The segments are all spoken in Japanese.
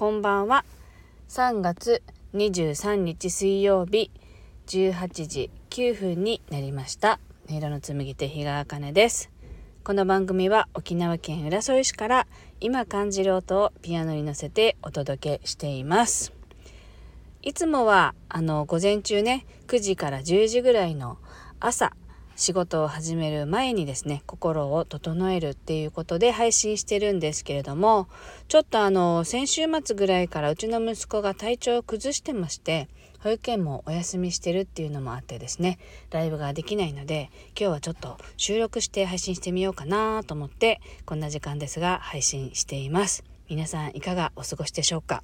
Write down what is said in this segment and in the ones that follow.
こんばんは。3月23日水曜日18時9分になりました。音色の紡手日川茜です。この番組は沖縄県浦添市から今感じる音をピアノに乗せてお届けしています。いつもはあの午前中ね9時から10時ぐらいの朝仕事を始める前にですね心を整えるっていうことで配信してるんですけれどもちょっとあの先週末ぐらいからうちの息子が体調を崩してまして保育園もお休みしてるっていうのもあってですねライブができないので今日はちょっと収録して配信してみようかなと思ってこんな時間ですが配信しています。皆さんいかがお過ごしでしょうか。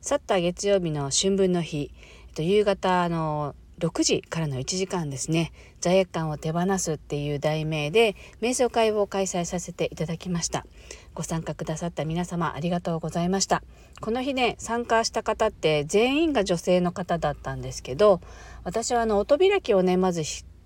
去った月曜日の春分の日、えっと、夕方の6時からの1時間ですね。罪悪感を手放すっていう題名で瞑想会を開催させていただきました。ご参加くださった皆様ありがとうございました。この日ね参加した方って全員が女性の方だったんですけど私はあの音開きをねまず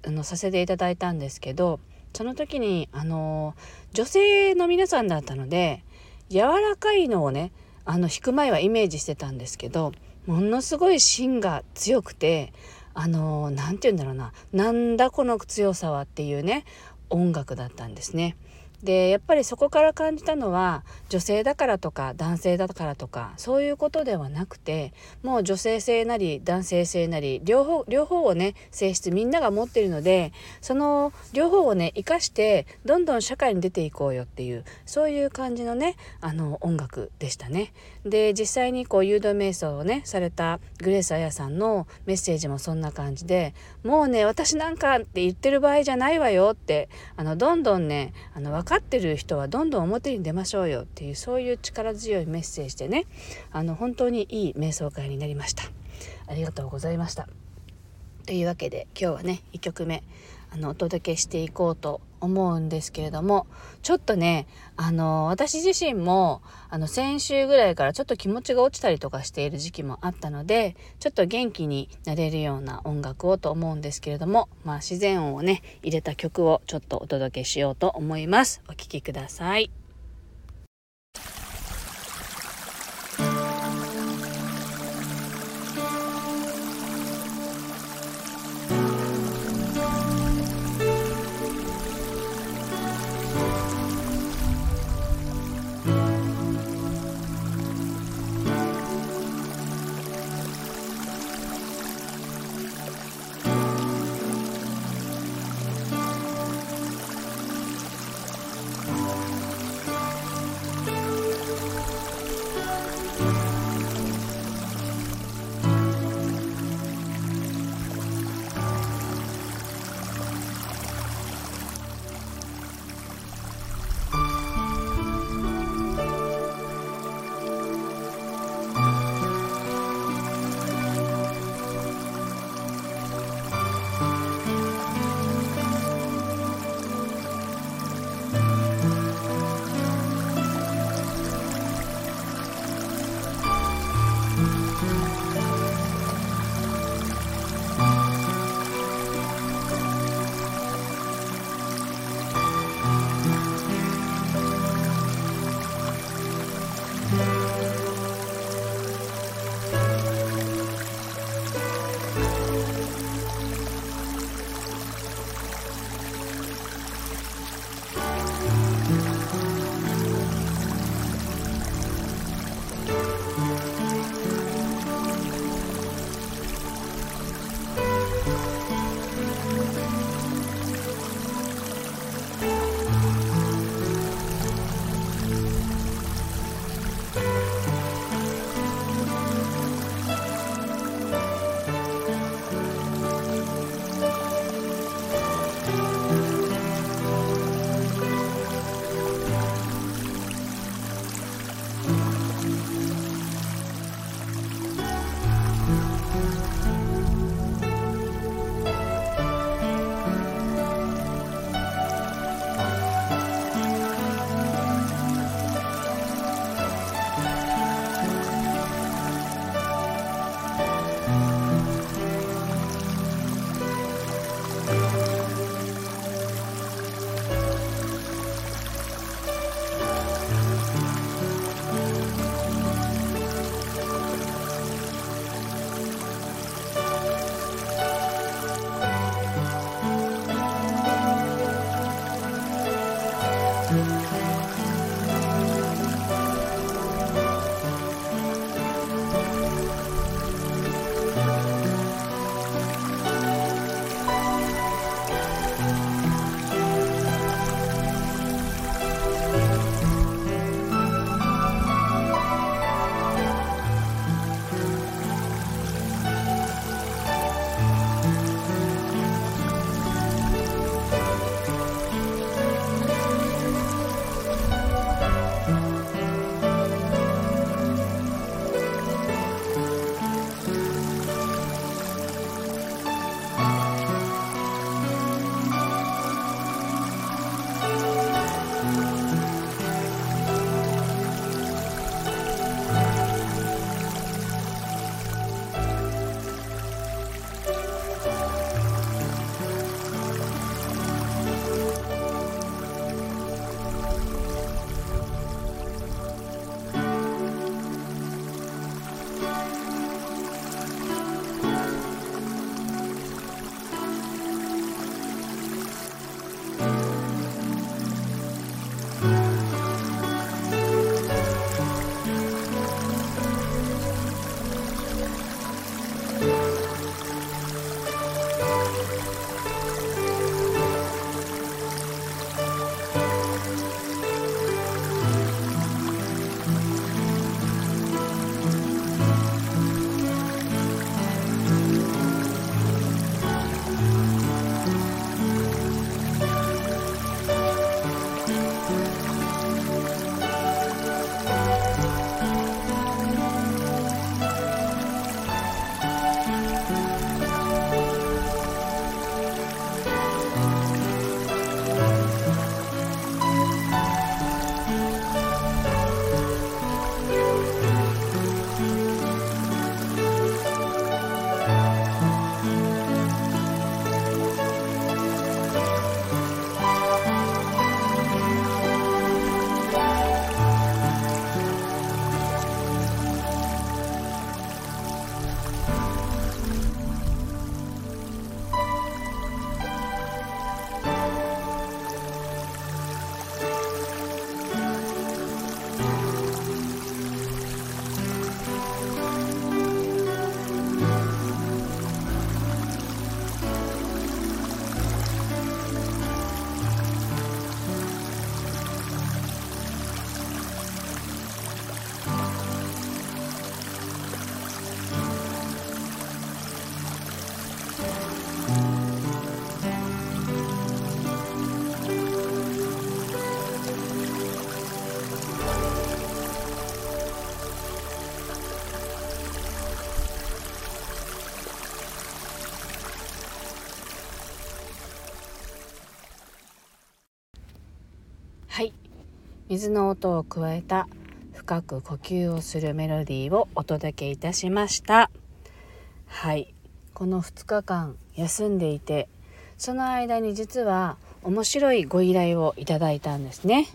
あのさせていただいたんですけどその時にあの女性の皆さんだったので柔らかいのをねあの弾く前はイメージしてたんですけどものすごい芯が強くてあの何て言うんだろうななんだこの強さはっていうね音楽だったんですね。でやっぱりそこから感じたのは女性だからとか男性だからとかそういうことではなくてもう女性性なり男性性なり両方両方をね性質みんなが持ってるのでその両方をね生かしてどんどん社会に出ていこうよっていうそういう感じのねあの音楽でしたね。で実際にこう誘導瞑想をねされたグレース・アヤさんのメッセージもそんな感じでもうね私なんかって言ってる場合じゃないわよってあのどんどんねあの分かってる人はどんどん表に出ましょうよっていうそういう力強いメッセージでねあの本当にいい瞑想会になりました。ありがとうございました。というわけで今日はね1曲目あのお届けしていこうと思うんですけれどもちょっとねあの私自身もあの先週ぐらいからちょっと気持ちが落ちたりとかしている時期もあったのでちょっと元気になれるような音楽をと思うんですけれども、まあ、自然音をね入れた曲をちょっとお届けしようと思いますお聴きください。水の音を加えた深く呼吸をするメロディーをお届けいたしました。はい。この2日間休んでいてその間に実は面白いご依頼をいただいたんですね。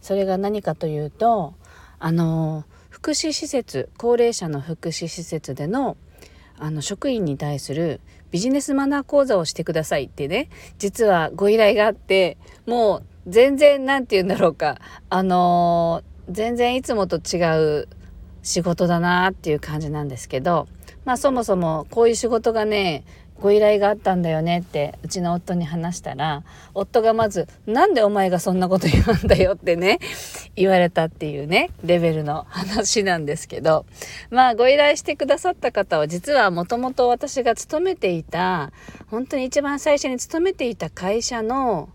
それが何かというとあの福祉施設高齢者の福祉施設でのあの職員に対するビジネスマナー講座をしてくださいってね実はご依頼があってもう全然何て言うんだろうか。あのー、全然いつもと違う仕事だなっていう感じなんですけど。まあそもそもこういう仕事がねご依頼があったんだよねってうちの夫に話したら夫がまず「なんでお前がそんなこと言うんだよ」ってね言われたっていうねレベルの話なんですけど。まあご依頼してくださった方は実はもともと私が勤めていた本当に一番最初に勤めていた会社の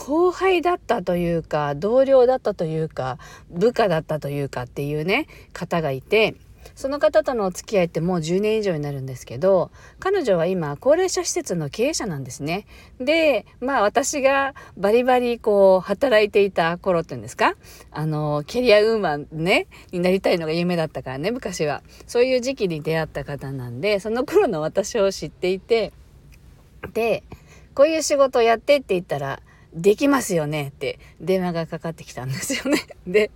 後輩だったというか同僚だったというか部下だったというかっていうね方がいてその方とのお付き合いってもう10年以上になるんですけど彼女は今高齢者施設の経営者なんですね。でまあ私がバリバリこう働いていた頃っていうんですかあのキャリアウーマンねになりたいのが夢だったからね昔はそういう時期に出会った方なんでその頃の私を知っていてでこういう仕事をやってって言ったらできますよねって電話がかかってきたんですよね。で、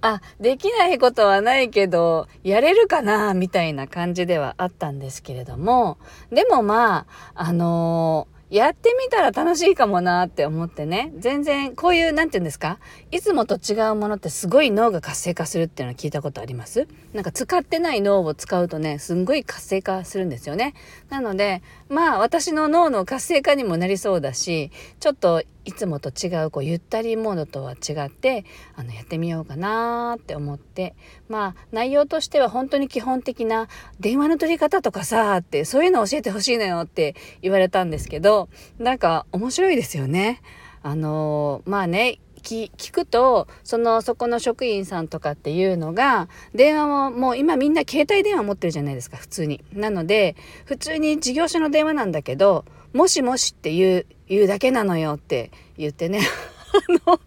あ、できないことはないけど、やれるかなみたいな感じではあったんですけれども、でもまあ、あのーやってみたら楽しいかもなって思ってね。全然、こういう、なんて言うんですかいつもと違うものってすごい脳が活性化するっていうのは聞いたことあります？なんか使ってない脳を使うとね、すんごい活性化するんですよね。なので、まあ私の脳の活性化にもなりそうだし、ちょっといつもと違うこうゆったりモードとは違ってあのやってみようかなって思ってまあ内容としては本当に基本的な電話の取り方とかさってそういうの教えてほしいのよって言われたんですけどなんか面白いですよね。あのまあね聞くとそのそこの職員さんとかっていうのが電話ももう今みんな携帯電話持ってるじゃないですか普通に。なので普通に事業所の電話なんだけどもしもしっていう言うだけなのよって言ってね あの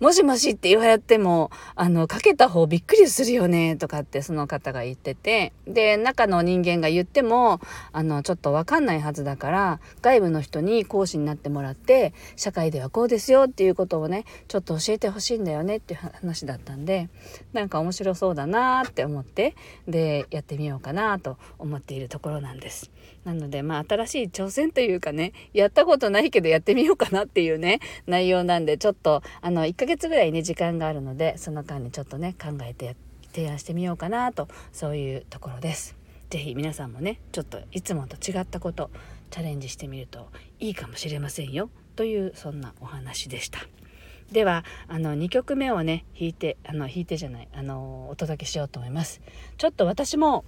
もしもしって言われても、あの、かけた方びっくりするよね、とかってその方が言ってて、で、中の人間が言っても、あの、ちょっとわかんないはずだから、外部の人に講師になってもらって、社会ではこうですよっていうことをね、ちょっと教えてほしいんだよねっていう話だったんで、なんか面白そうだなって思って、で、やってみようかなと思っているところなんです。なので、まあ、新しい挑戦というかね、やったことないけどやってみようかなっていうね、内容なんで、ちょっと、あの、1ヶ月ぐらいね、時間があるので、その間にちょっとね、考えて提案してみようかなと、そういうところです。是非皆さんもね、ちょっといつもと違ったこと、チャレンジしてみるといいかもしれませんよ、という、そんなお話でした。ではあの2曲目をね弾いてあの弾いてじゃないあのお届けしようと思いますちょっと私も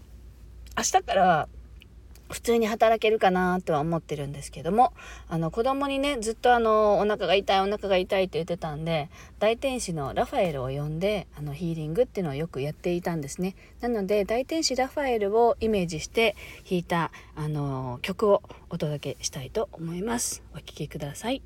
明日から普通に働けるかなとは思ってるんですけどもあの子供にねずっとあのお腹が痛いお腹が痛いって言ってたんで大天使のラファエルを呼んであのヒーリングっていうのをよくやっていたんですね。なので大天使ラファエルをイメージして弾いたあの曲をお届けしたいと思います。お聴きください。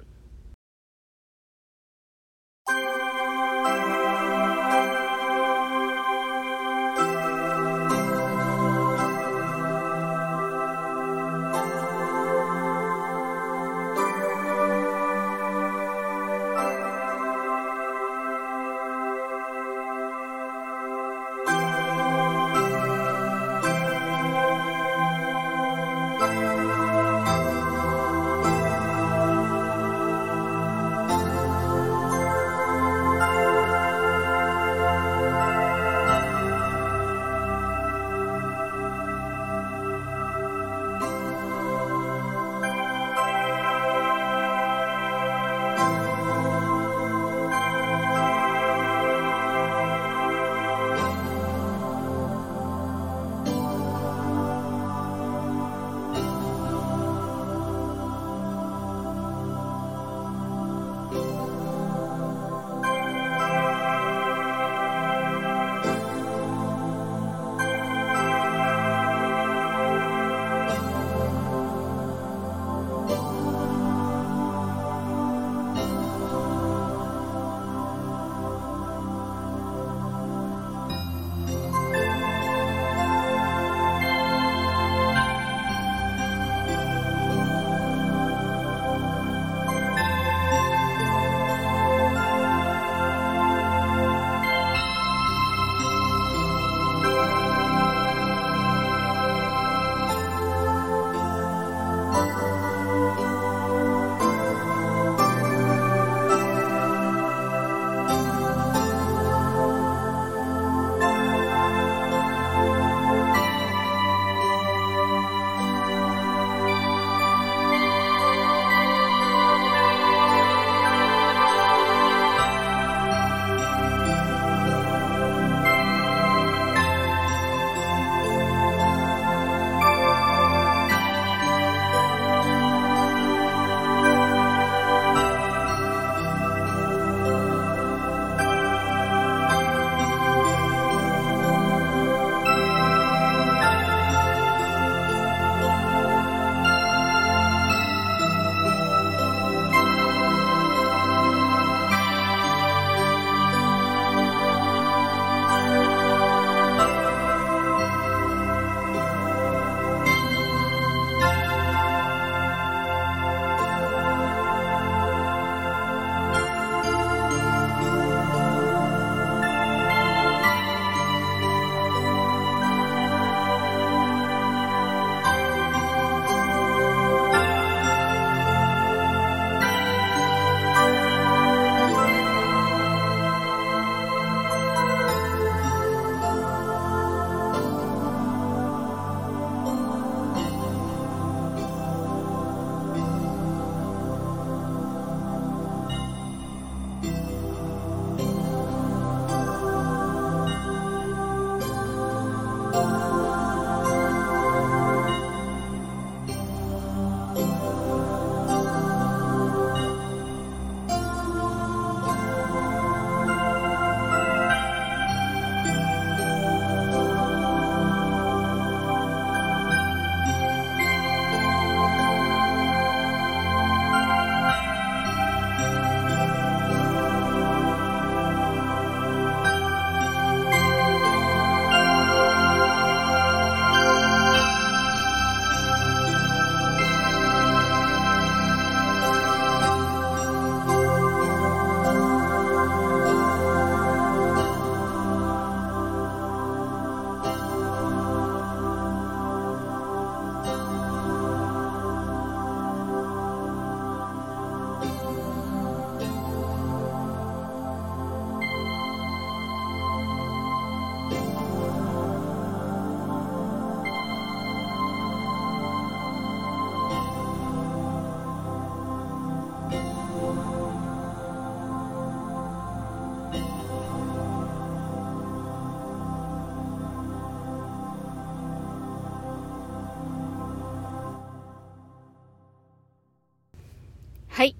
はい。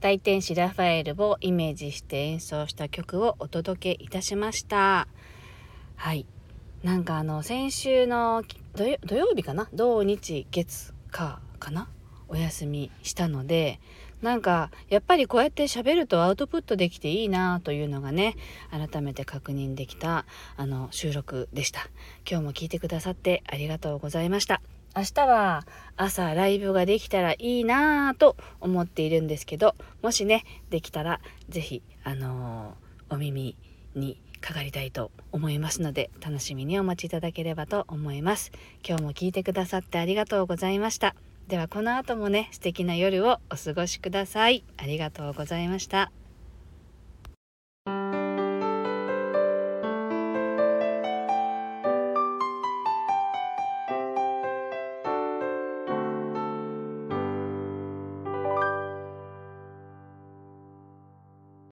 大天使ラファエルをイメージして演奏した曲をお届けいたしました。はい。なんかあの先週の土曜日かな？土日月火かな？お休みしたのでなんかやっぱりこうやって喋るとアウトプットできていいなというのがね改めて確認できたあの収録でした。今日も聞いてくださってありがとうございました。明日は朝ライブができたらいいなぁと思っているんですけどもしねできたら是非あのー、お耳にかかりたいと思いますので楽しみにお待ちいただければと思います。今日も聞いてくださってありがとうございました。ではこの後もね素敵な夜をお過ごしください。ありがとうございました。